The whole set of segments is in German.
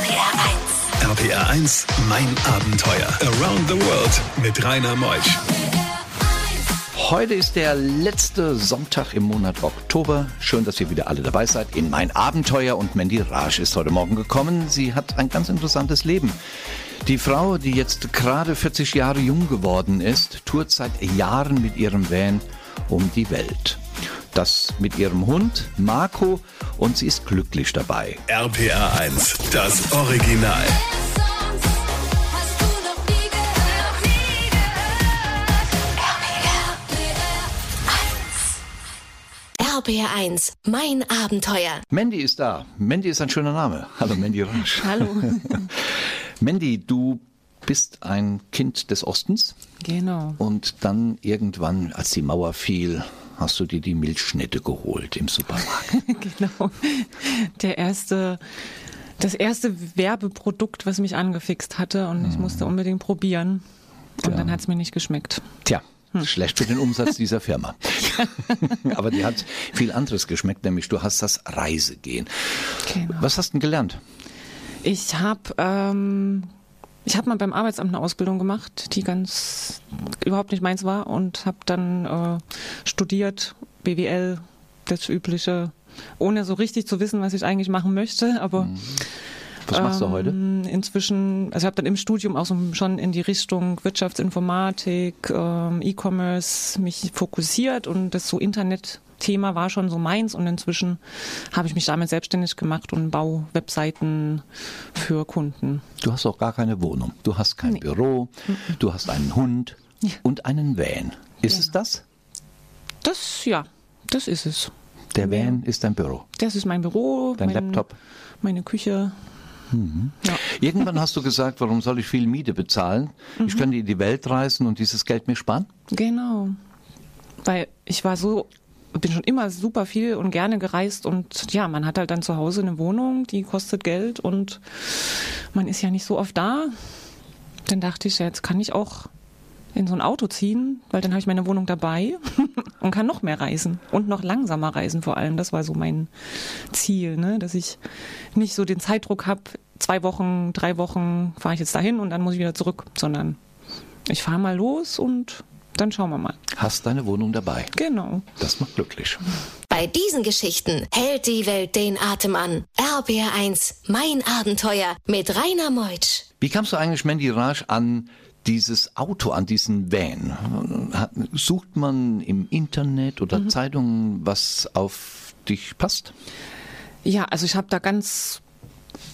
RPR 1. RPR 1, mein Abenteuer. Around the World mit Rainer Meusch. Heute ist der letzte Sonntag im Monat Oktober. Schön, dass ihr wieder alle dabei seid in mein Abenteuer. Und Mandy Raj ist heute Morgen gekommen. Sie hat ein ganz interessantes Leben. Die Frau, die jetzt gerade 40 Jahre jung geworden ist, tourt seit Jahren mit ihrem Van um die Welt. Das mit ihrem Hund Marco und sie ist glücklich dabei. RPR 1, das Original. RPR 1, mein Abenteuer. Mandy ist da. Mandy ist ein schöner Name. Hallo Mandy Rasch. Hallo. Mandy, du bist ein Kind des Ostens. Genau. Und dann irgendwann, als die Mauer fiel, hast du dir die Milchschnitte geholt im Supermarkt. genau. Der erste, das erste Werbeprodukt, was mich angefixt hatte und ich musste unbedingt probieren. Und Ja. dann hat es mir nicht geschmeckt. Tja, schlecht für den Umsatz dieser Firma. Aber die hat viel anderes geschmeckt, nämlich du hast das Reisegehen. Genau. Was hast du denn gelernt? Ich habe ähm, ich habe mal beim Arbeitsamt eine Ausbildung gemacht, die ganz überhaupt nicht meins war und habe dann äh, studiert BWL, das übliche, ohne so richtig zu wissen, was ich eigentlich machen möchte, aber Was machst du heute? Ähm, Inzwischen, also ich habe dann im Studium auch so schon in die Richtung Wirtschaftsinformatik, ähm, E-Commerce mich fokussiert und das so Internetthema war schon so meins und inzwischen habe ich mich damit selbstständig gemacht und baue Webseiten für Kunden. Du hast auch gar keine Wohnung. Du hast kein Büro, du hast einen Hund und einen Van. Ist es das? Das, ja, das ist es. Der Van ist dein Büro. Das ist mein Büro, Dein mein, Laptop. meine Küche. Ja. Irgendwann hast du gesagt, warum soll ich viel Miete bezahlen? Ich könnte in die Welt reisen und dieses Geld mir sparen. Genau. Weil ich war so, bin schon immer super viel und gerne gereist und ja, man hat halt dann zu Hause eine Wohnung, die kostet Geld und man ist ja nicht so oft da. Dann dachte ich, ja, jetzt kann ich auch in so ein Auto ziehen, weil dann habe ich meine Wohnung dabei und kann noch mehr reisen und noch langsamer reisen vor allem. Das war so mein Ziel, ne? dass ich nicht so den Zeitdruck habe, zwei Wochen, drei Wochen fahre ich jetzt dahin und dann muss ich wieder zurück, sondern ich fahre mal los und dann schauen wir mal. Hast deine Wohnung dabei. Genau. Das macht glücklich. Bei diesen Geschichten hält die Welt den Atem an. RPR 1, mein Abenteuer mit Rainer Meutsch. Wie kamst du eigentlich, Mandy Raj, an dieses Auto, an diesen Van? Sucht man im Internet oder Zeitungen, was auf dich passt? Ja, also ich habe da ganz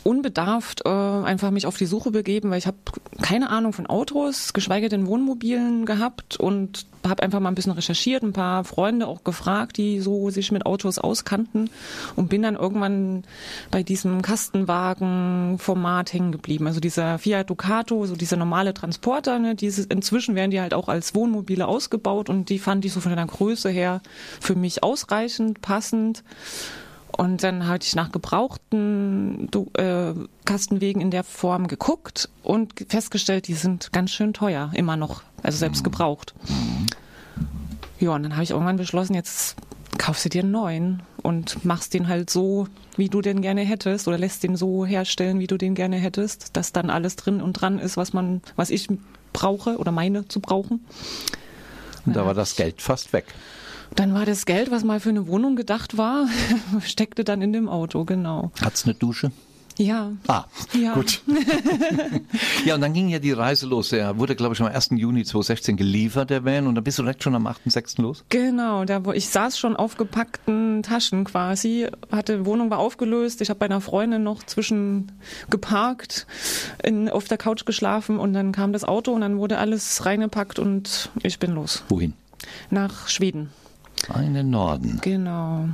unbedarft äh, einfach mich auf die Suche begeben, weil ich habe keine Ahnung von Autos, geschweige denn Wohnmobilen gehabt und habe einfach mal ein bisschen recherchiert, ein paar Freunde auch gefragt, die so sich mit Autos auskannten und bin dann irgendwann bei diesem Kastenwagen-Format hängen geblieben. Also dieser Fiat Ducato, so dieser normale Transporter, ne, dieses, inzwischen werden die halt auch als Wohnmobile ausgebaut und die fand ich so von der Größe her für mich ausreichend, passend. Und dann hatte ich nach gebrauchten äh, Kastenwegen in der Form geguckt und festgestellt, die sind ganz schön teuer, immer noch, also selbst gebraucht. Ja, und dann habe ich irgendwann beschlossen, jetzt kaufst du dir einen neuen und machst den halt so, wie du den gerne hättest oder lässt den so herstellen, wie du den gerne hättest, dass dann alles drin und dran ist, was man, was ich brauche oder meine zu brauchen. Und da war das Geld fast weg. Dann war das Geld, was mal für eine Wohnung gedacht war, steckte dann in dem Auto, genau. Hat's eine Dusche? Ja. Ah, Ja. gut. ja, und dann ging ja die Reise los. Er wurde, glaube ich, am 1. Juni 2016 geliefert, der Van, und dann bist du direkt schon am 8.6. los? Genau, da wo ich saß schon auf gepackten Taschen quasi, hatte Wohnung war aufgelöst, ich habe bei einer Freundin noch zwischen geparkt, in, auf der Couch geschlafen und dann kam das Auto und dann wurde alles reingepackt und ich bin los Wohin? nach Schweden. In den Norden. Genau.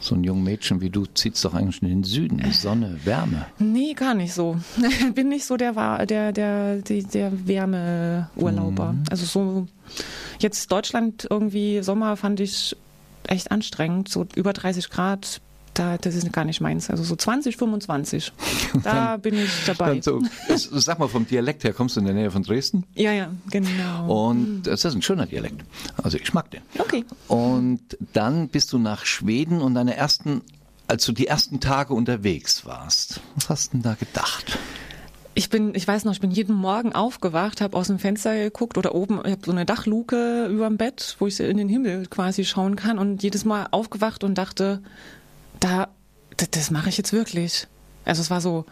So ein junges Mädchen wie du zieht's doch eigentlich in den Süden. Sonne, Wärme. Nee, gar nicht so. Bin nicht so der der der der Wärmeurlauber. Also so jetzt Deutschland irgendwie Sommer fand ich echt anstrengend, so über 30 Grad. Da, das ist gar nicht meins. Also so 20, 25. Da bin ich dabei. So, sag mal, vom Dialekt her kommst du in der Nähe von Dresden Ja, ja, genau. und das ist ein schöner Dialekt. Also ich mag den. Okay. Und dann bist du nach Schweden und deine ersten als du die ersten Tage unterwegs warst, was hast du denn da gedacht? Ich bin, ich weiß noch, ich bin jeden Morgen aufgewacht, habe aus dem Fenster geguckt oder oben, ich habe so eine Dachluke über dem Bett, wo ich in den Himmel quasi schauen kann und jedes Mal aufgewacht und dachte, da, das, das mache ich jetzt wirklich. Also es war so,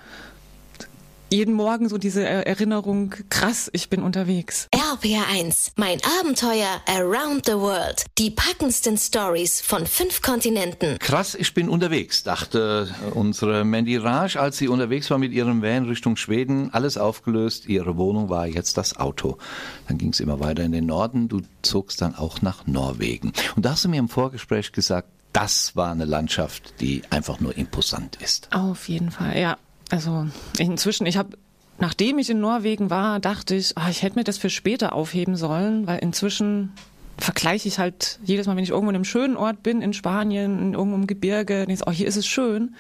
jeden Morgen so diese Erinnerung, krass, ich bin unterwegs. RPR1, mein Abenteuer around the world. Die packendsten Stories von fünf Kontinenten. Krass, ich bin unterwegs, dachte unsere Mandy Raj, als sie unterwegs war mit ihrem Van Richtung Schweden. Alles aufgelöst, ihre Wohnung war jetzt das Auto. Dann ging es immer weiter in den Norden, du zogst dann auch nach Norwegen. Und da hast du mir im Vorgespräch gesagt, das war eine Landschaft, die einfach nur imposant ist. Auf jeden Fall, ja. Also inzwischen, ich habe, nachdem ich in Norwegen war, dachte ich, ah, ich hätte mir das für später aufheben sollen, weil inzwischen vergleiche ich halt jedes Mal, wenn ich irgendwo in einem schönen Ort bin, in Spanien, in irgendeinem Gebirge, denke ich, oh, hier ist es schön,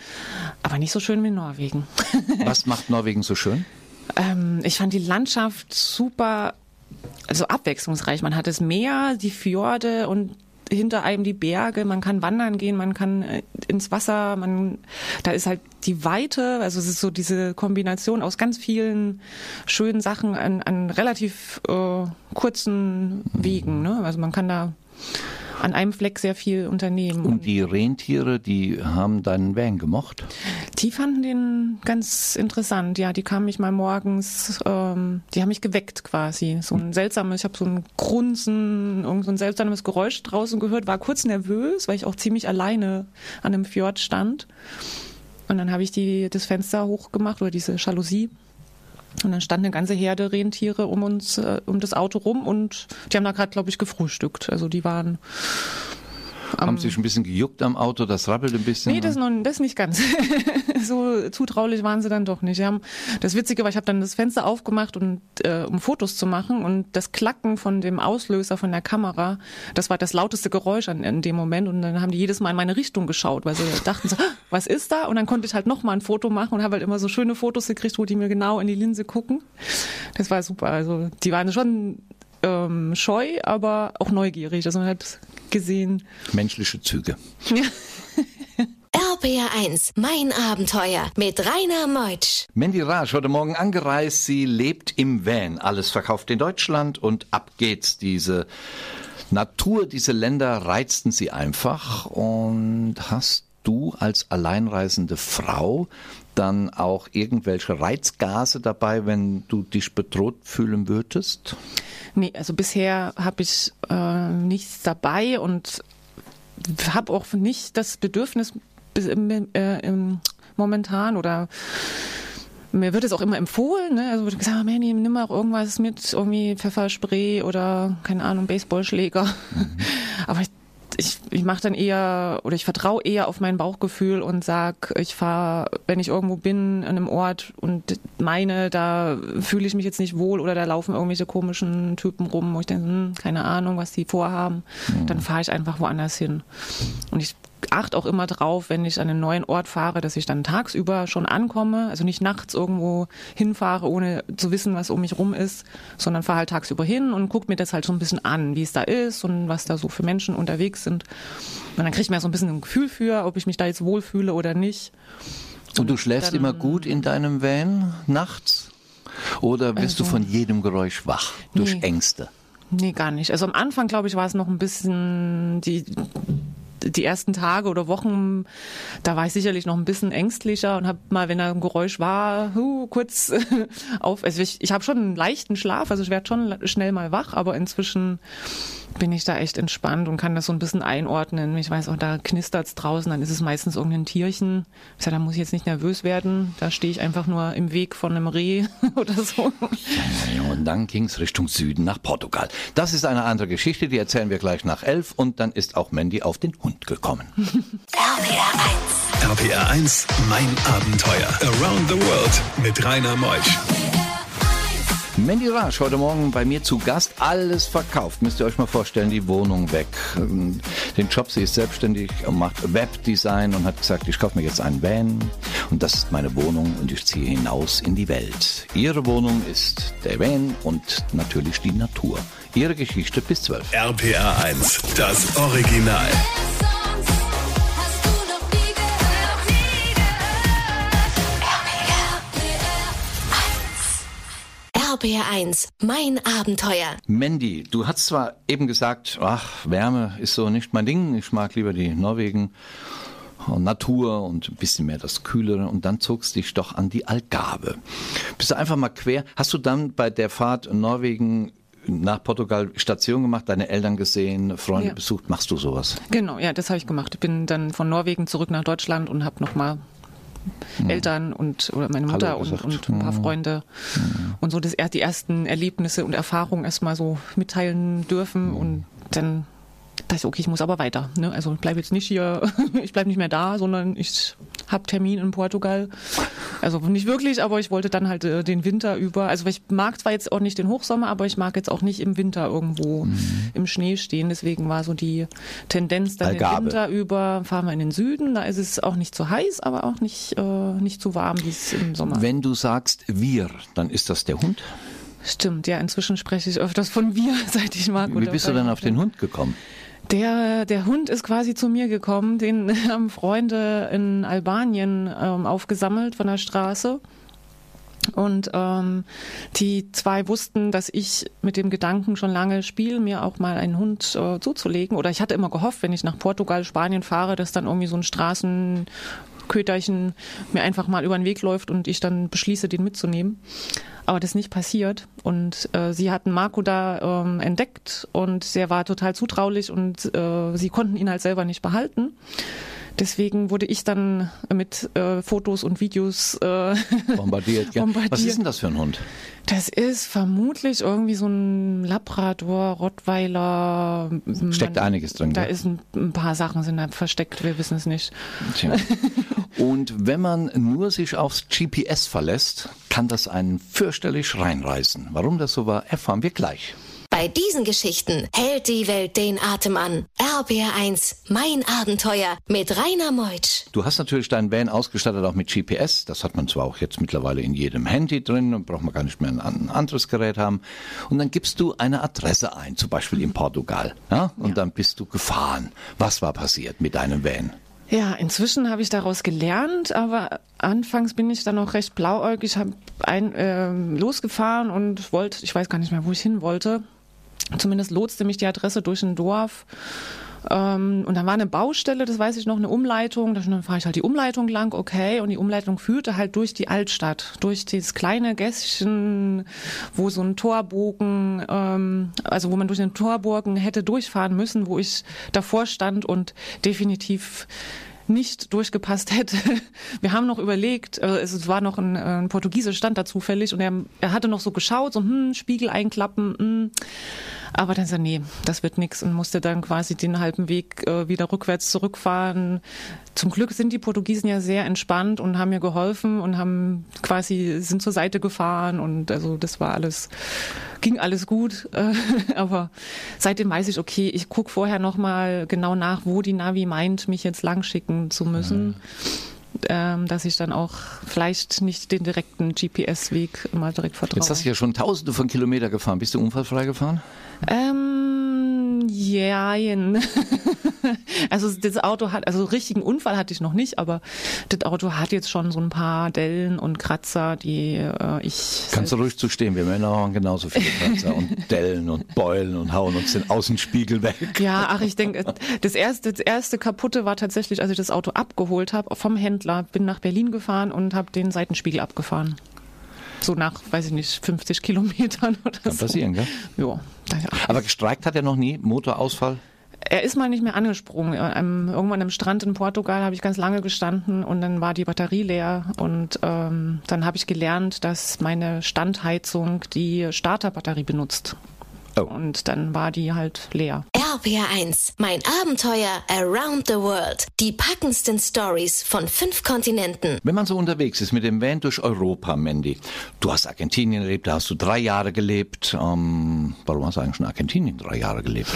aber nicht so schön wie Norwegen. Was macht Norwegen so schön? ähm, ich fand die Landschaft super, also abwechslungsreich. Man hat das Meer, die Fjorde und hinter einem die Berge, man kann wandern gehen, man kann äh, ins Wasser, man, da ist halt die Weite, also es ist so diese Kombination aus ganz vielen schönen Sachen an, an relativ äh, kurzen Wegen. Ne? Also man kann da an einem Fleck sehr viel unternehmen. Und die Rentiere, die haben deinen Van gemocht? Die fanden den ganz interessant. Ja, die kamen mich mal morgens, ähm, die haben mich geweckt quasi. So ein seltsames, ich habe so ein Grunzen, irgend so ein seltsames Geräusch draußen gehört, war kurz nervös, weil ich auch ziemlich alleine an einem Fjord stand. Und dann habe ich die, das Fenster hochgemacht oder diese Jalousie und dann stand eine ganze Herde Rentiere um uns, äh, um das Auto rum und die haben da gerade, glaube ich, gefrühstückt. Also die waren haben Sie sich ein bisschen gejuckt am Auto, das rappelt ein bisschen? Nee, das, noch, das nicht ganz. so zutraulich waren sie dann doch nicht. Haben, das Witzige war, ich habe dann das Fenster aufgemacht, und, äh, um Fotos zu machen und das Klacken von dem Auslöser von der Kamera, das war das lauteste Geräusch an, in dem Moment und dann haben die jedes Mal in meine Richtung geschaut, weil sie dachten so, was ist da? Und dann konnte ich halt nochmal ein Foto machen und habe halt immer so schöne Fotos gekriegt, wo die mir genau in die Linse gucken. Das war super. Also die waren schon ähm, scheu, aber auch neugierig. Also man hat gesehen. Menschliche Züge. Ja. RPR1, mein Abenteuer mit Rainer Meutsch. Mandy Raj heute Morgen angereist. Sie lebt im Van. Alles verkauft in Deutschland und ab geht's. Diese Natur, diese Länder reizten sie einfach. Und hast du als alleinreisende Frau dann auch irgendwelche Reizgase dabei, wenn du dich bedroht fühlen würdest? Nee, also bisher habe ich äh, nichts dabei und habe auch nicht das Bedürfnis im, äh, im, momentan oder mir wird es auch immer empfohlen, ne? Also wird gesagt, oh, Manny, nimm mal auch irgendwas mit, irgendwie Pfefferspray oder keine Ahnung, Baseballschläger. Mhm. Aber ich ich, ich mache dann eher oder ich vertraue eher auf mein Bauchgefühl und sag, ich fahre, wenn ich irgendwo bin, an einem Ort und meine, da fühle ich mich jetzt nicht wohl oder da laufen irgendwelche komischen Typen rum, wo ich denke, hm, keine Ahnung, was die vorhaben, mhm. dann fahre ich einfach woanders hin. Und ich achte auch immer drauf, wenn ich an einen neuen Ort fahre, dass ich dann tagsüber schon ankomme, also nicht nachts irgendwo hinfahre, ohne zu wissen, was um mich rum ist, sondern fahre halt tagsüber hin und gucke mir das halt so ein bisschen an, wie es da ist und was da so für Menschen unterwegs sind. Und dann kriege ich mir so ein bisschen ein Gefühl für, ob ich mich da jetzt wohlfühle oder nicht. Und du schläfst immer gut in deinem Van nachts? Oder bist also, du von jedem Geräusch wach durch nee. Ängste? Nee, gar nicht. Also am Anfang, glaube ich, war es noch ein bisschen die die ersten Tage oder Wochen, da war ich sicherlich noch ein bisschen ängstlicher und habe mal, wenn da ein Geräusch war, hu, kurz auf. Also ich, ich habe schon einen leichten Schlaf, also ich werde schon schnell mal wach, aber inzwischen bin ich da echt entspannt und kann das so ein bisschen einordnen. Ich weiß auch, da knistert's draußen, dann ist es meistens irgendein Tierchen. Ich sage, da muss ich jetzt nicht nervös werden. Da stehe ich einfach nur im Weg von einem Reh oder so. Und dann ging's Richtung Süden nach Portugal. Das ist eine andere Geschichte, die erzählen wir gleich nach elf und dann ist auch Mandy auf den Hund gekommen. RPR 1. RPR 1, mein Abenteuer. Around the World mit Rainer Meusch. Mandy Raj heute Morgen bei mir zu Gast. Alles verkauft. Müsst ihr euch mal vorstellen, die Wohnung weg. Den Job, sie ist selbstständig und macht Webdesign und hat gesagt, ich kaufe mir jetzt einen Van und das ist meine Wohnung und ich ziehe hinaus in die Welt. Ihre Wohnung ist der Van und natürlich die Natur. Ihre Geschichte bis 12. RPR 1, das Original. RBR1, mein Abenteuer. Mandy, du hast zwar eben gesagt, ach, Wärme ist so nicht mein Ding, ich mag lieber die Norwegen. Natur und ein bisschen mehr das Kühlere und dann zogst dich doch an die Algarve. Bist du einfach mal quer? Hast du dann bei der Fahrt in Norwegen nach Portugal Station gemacht, deine Eltern gesehen, Freunde ja. besucht? Machst du sowas? Genau, ja, das habe ich gemacht. Ich bin dann von Norwegen zurück nach Deutschland und habe nochmal hm. Eltern und oder meine Mutter und, und, ein paar hm. Freunde hm. und so das, die ersten Erlebnisse und Erfahrungen erstmal so mitteilen dürfen hm. und dann dachte ich, okay, ich muss aber weiter. Ne? Also ich bleibe jetzt nicht hier, ich bleibe nicht mehr da, sondern ich habe Termin in Portugal. Also nicht wirklich, aber ich wollte dann halt äh, den Winter über. Also ich mag zwar jetzt auch nicht den Hochsommer, aber ich mag jetzt auch nicht im Winter irgendwo mhm. im Schnee stehen. Deswegen war so die Tendenz dann Algarve. den Winter über, fahren wir in den Süden. Da ist es auch nicht zu heiß, aber auch nicht, äh, nicht zu warm wie es im Sommer. Wenn du sagst wir, dann ist das der Hund? Stimmt, ja, inzwischen spreche ich öfters von wir, seit ich mag. Wie bist du denn auf den Hund gekommen? Der, der Hund ist quasi zu mir gekommen, den haben Freunde in Albanien ähm, aufgesammelt von der Straße. Und ähm, die zwei wussten, dass ich mit dem Gedanken schon lange spiele, mir auch mal einen Hund äh, zuzulegen. Oder ich hatte immer gehofft, wenn ich nach Portugal, Spanien fahre, dass dann irgendwie so ein Straßenköterchen mir einfach mal über den Weg läuft und ich dann beschließe, den mitzunehmen aber das ist nicht passiert. Und äh, sie hatten Marco da ähm, entdeckt und der war total zutraulich und äh, sie konnten ihn halt selber nicht behalten. Deswegen wurde ich dann mit äh, Fotos und Videos äh, bombardiert, ja. bombardiert. Was ist denn das für ein Hund? Das ist vermutlich irgendwie so ein Labrador, Rottweiler. Steckt Man, einiges drin. Da ja? ist ein, ein, paar Sachen sind da versteckt, wir wissen es nicht. Tja. Und wenn man nur sich aufs GPS verlässt, kann das einen fürchterlich reinreißen. Warum das so war, erfahren wir gleich. Bei diesen Geschichten hält die Welt den Atem an. RBR1, mein Abenteuer mit Rainer Meutsch. Du hast natürlich deinen Van ausgestattet auch mit GPS. Das hat man zwar auch jetzt mittlerweile in jedem Handy drin und braucht man gar nicht mehr ein anderes Gerät haben. Und dann gibst du eine Adresse ein, zum Beispiel in Portugal. Ja? Und ja. dann bist du gefahren. Was war passiert mit deinem Van? Ja, inzwischen habe ich daraus gelernt, aber anfangs bin ich dann noch recht blauäugig, habe ein äh, losgefahren und wollte, ich weiß gar nicht mehr, wo ich hin wollte. Zumindest lotste mich die Adresse durch ein Dorf. Ähm, und dann war eine Baustelle, das weiß ich noch, eine Umleitung. Dann fahre ich halt die Umleitung lang, okay. Und die Umleitung führte halt durch die Altstadt, durch dieses kleine Gässchen, wo so ein Torbogen, ähm, also wo man durch den Torbogen hätte durchfahren müssen, wo ich davor stand und definitiv nicht durchgepasst hätte. Wir haben noch überlegt, äh, es war noch ein, ein Portugiese stand da zufällig und er, er hatte noch so geschaut, so hm, Spiegel einklappen, hm. Aber dann sagt, nee, das wird nichts und musste dann quasi den halben Weg äh, wieder rückwärts zurückfahren. Zum Glück sind die Portugiesen ja sehr entspannt und haben mir geholfen und haben quasi sind zur Seite gefahren und also das war alles ging alles gut, äh, aber seitdem weiß ich, okay, ich gucke vorher nochmal genau nach, wo die Navi meint, mich jetzt lang schicken zu müssen. Mhm ähm, dass ich dann auch vielleicht nicht den direkten GPS-Weg immer direkt vertraue. Jetzt hast du ja schon tausende von Kilometern gefahren. Bist du unfallfrei gefahren? Ähm, ja, also das Auto hat, also richtigen Unfall hatte ich noch nicht, aber das Auto hat jetzt schon so ein paar Dellen und Kratzer, die äh, ich. Kannst du ruhig zu stehen, wir Männer haben genauso viele Kratzer und Dellen und Beulen und hauen uns den Außenspiegel weg. Ja, ach, ich denke, das erste, das erste kaputte war tatsächlich, als ich das Auto abgeholt habe vom Händler, bin nach Berlin gefahren und habe den Seitenspiegel abgefahren. So nach, weiß ich nicht, 50 Kilometern oder Kann so. passieren, gell? Ja. Aber gestreikt hat er noch nie? Motorausfall? Er ist mal nicht mehr angesprungen. Irgendwann am Strand in Portugal habe ich ganz lange gestanden und dann war die Batterie leer und ähm, dann habe ich gelernt, dass meine Standheizung die Starterbatterie benutzt. Oh. Und dann war die halt leer. RPR1, mein Abenteuer around the world. Die packendsten Stories von fünf Kontinenten. Wenn man so unterwegs ist mit dem Van durch Europa, Mandy, du hast Argentinien erlebt, da hast du drei Jahre gelebt. Ähm, warum hast du eigentlich schon Argentinien drei Jahre gelebt?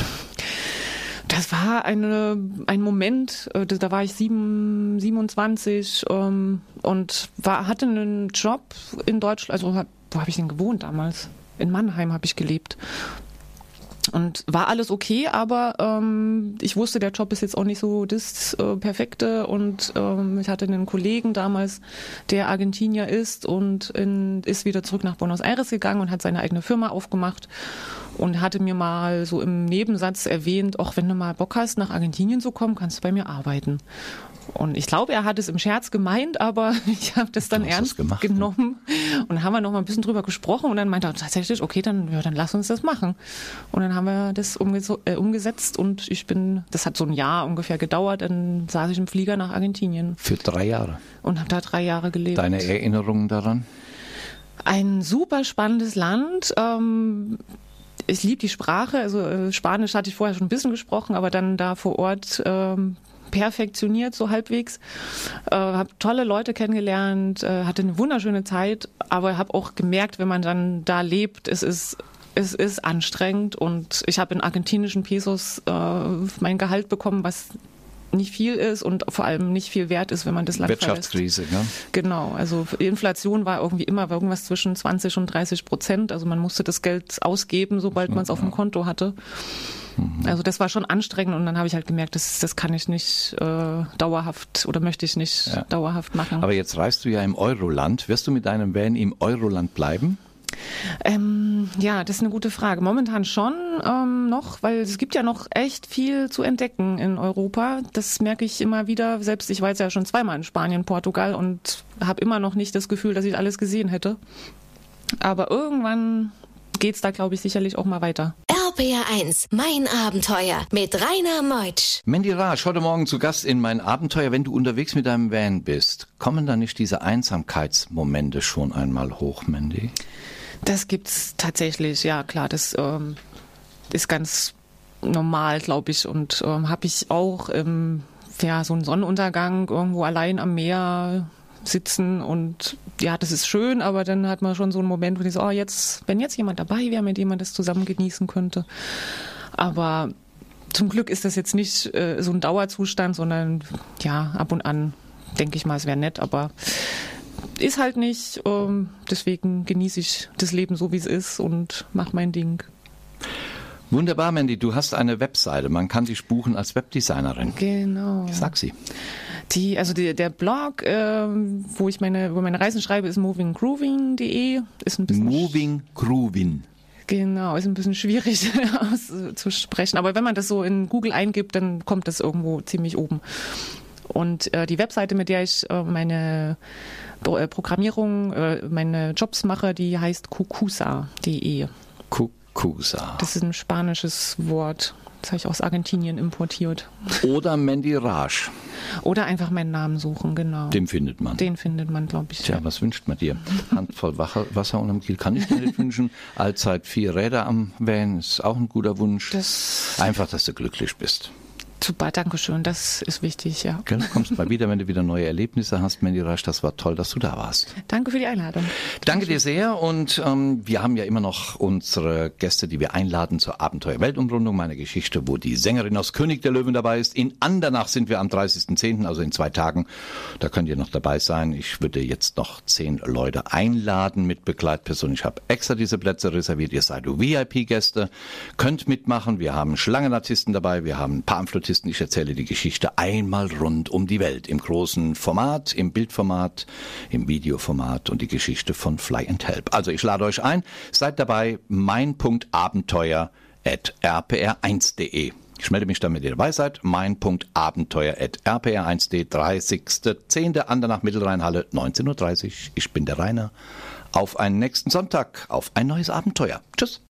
Das war eine, ein Moment, äh, da war ich sieben, 27 ähm, und war, hatte einen Job in Deutschland, also wo habe ich denn gewohnt damals? In Mannheim habe ich gelebt Und war alles okay, aber ähm, ich wusste, der Job ist jetzt auch nicht so das äh, Perfekte. Und ähm, ich hatte einen Kollegen damals, der Argentinier ist und in, ist wieder zurück nach Buenos Aires gegangen und hat seine eigene Firma aufgemacht und hatte mir mal so im Nebensatz erwähnt, auch wenn du mal Bock hast, nach Argentinien zu kommen, kannst du bei mir arbeiten. Und ich glaube, er hat es im Scherz gemeint, aber ich habe das dann ernst gemacht, ne? genommen und haben wir noch mal ein bisschen drüber gesprochen und dann meinte er tatsächlich, okay, dann, ja, dann lass uns das machen. Und dann haben wir das äh, umgesetzt und ich bin, das hat so ein Jahr ungefähr gedauert, dann saß ich im Flieger nach Argentinien Für drei Jahre. und habe da drei Jahre gelebt. Deine Erinnerungen daran? Ein super spannendes Land. Ähm, ich liebe die Sprache. Also äh, Spanisch hatte ich vorher schon ein bisschen gesprochen, aber dann da vor Ort ähm, perfektioniert so halbwegs. Äh, habe tolle Leute kennengelernt, äh, hatte eine wunderschöne Zeit, aber habe auch gemerkt, wenn man dann da lebt, es ist es ist anstrengend und ich habe in argentinischen Pesos äh, mein Gehalt bekommen, was nicht viel ist und vor allem nicht viel wert ist, wenn man das Land verlässt. Wirtschaftskrise, ne? Genau, also Inflation war irgendwie immer irgendwas zwischen 20 und 30 Prozent. Also man musste das Geld ausgeben, sobald man es auf dem Konto hatte. Also das war schon anstrengend und dann habe ich halt gemerkt, das, das kann ich nicht äh, dauerhaft oder möchte ich nicht Ja. dauerhaft machen. Aber jetzt reist du ja im Euroland. Wirst du mit deinem Van im Euroland bleiben? Ähm, ja, das ist eine gute Frage. Momentan schon ähm, noch, weil es gibt ja noch echt viel zu entdecken in Europa. Das merke ich immer wieder. Selbst ich war jetzt ja schon zweimal in Spanien, Portugal und habe immer noch nicht das Gefühl, dass ich alles gesehen hätte. Aber irgendwann geht's da, glaube ich, sicherlich auch mal weiter. RPR1, mein Abenteuer mit Rainer Meutsch. Mandy Raj, heute Morgen zu Gast in mein Abenteuer. Wenn du unterwegs mit deinem Van bist, kommen da nicht diese Einsamkeitsmomente schon einmal hoch, Mandy? Das gibt's tatsächlich, ja klar. Das ähm, ist ganz normal, glaube ich. Und ähm, habe ich auch ähm, ja, so einen Sonnenuntergang irgendwo allein am Meer sitzen und ja, das ist schön, aber dann hat man schon so einen Moment, wo ich so, oh, jetzt, wenn jetzt jemand dabei wäre, mit dem man das zusammen genießen könnte. Aber zum Glück ist das jetzt nicht äh, so ein Dauerzustand, sondern ja, ab und an denke ich mal, es wäre nett, aber ist halt nicht. Ähm, deswegen genieße ich das Leben so, wie es ist und mache mein Ding. Wunderbar, Mandy. Du hast eine Webseite. Man kann dich buchen als Webdesignerin. Genau. Sag sie. Die, also die, der Blog, ähm, wo ich meine, wo meine Reisen schreibe, ist movinggrooving.de. Ist ein bisschen Moving Groovin. Genau, ist ein bisschen schwierig auszusprechen. Aber wenn man das so in Google eingibt, dann kommt das irgendwo ziemlich oben. Und äh, die Webseite, mit der ich äh, meine Pro- äh, Programmierung, äh, meine Jobs mache, die heißt cucusa.de. Kukusa. Das ist ein spanisches Wort. Das habe ich aus Argentinien importiert. Oder Mandy Raj. Oder einfach meinen Namen suchen, genau. Den findet man. Den findet man, glaube ich. Tja, was wünscht man dir? Handvoll Wasser unterm Kiel kann ich dir nicht wünschen. Allzeit vier Räder am Van ist auch ein guter Wunsch. Das Einfach, dass du glücklich bist. Super, danke schön. Das ist wichtig, ja. Gell? Du kommst mal wieder, wenn du wieder neue Erlebnisse hast, Mandy Rasch. Das war toll, dass du da warst. Danke für die Einladung. Danke dir sehr und ähm, wir haben ja immer noch unsere Gäste, die wir einladen zur Abenteuer Weltumrundung, meine Geschichte, wo die Sängerin aus König der Löwen dabei ist. In Andernach sind wir am 30.10., also in zwei Tagen. Da könnt ihr noch dabei sein. Ich würde jetzt noch zehn Leute einladen mit Begleitpersonen. Ich habe extra diese Plätze reserviert. Ihr seid VIP-Gäste, könnt mitmachen. Wir haben Schlangenartisten dabei, wir haben Pamphlotisten. Ich erzähle die Geschichte einmal rund um die Welt im großen Format, im Bildformat, im Videoformat und die Geschichte von Fly and Help. Also ich lade euch ein, seid dabei, mein.abenteuer at rpr1.de. Ich melde mich dann, wenn ihr dabei seid. Mein.abenteuer at rpr1.de, 30.10. Andernach Mittelrheinhalle, 19.30 Uhr. Ich bin der Rainer. Auf einen nächsten Sonntag, auf ein neues Abenteuer. Tschüss.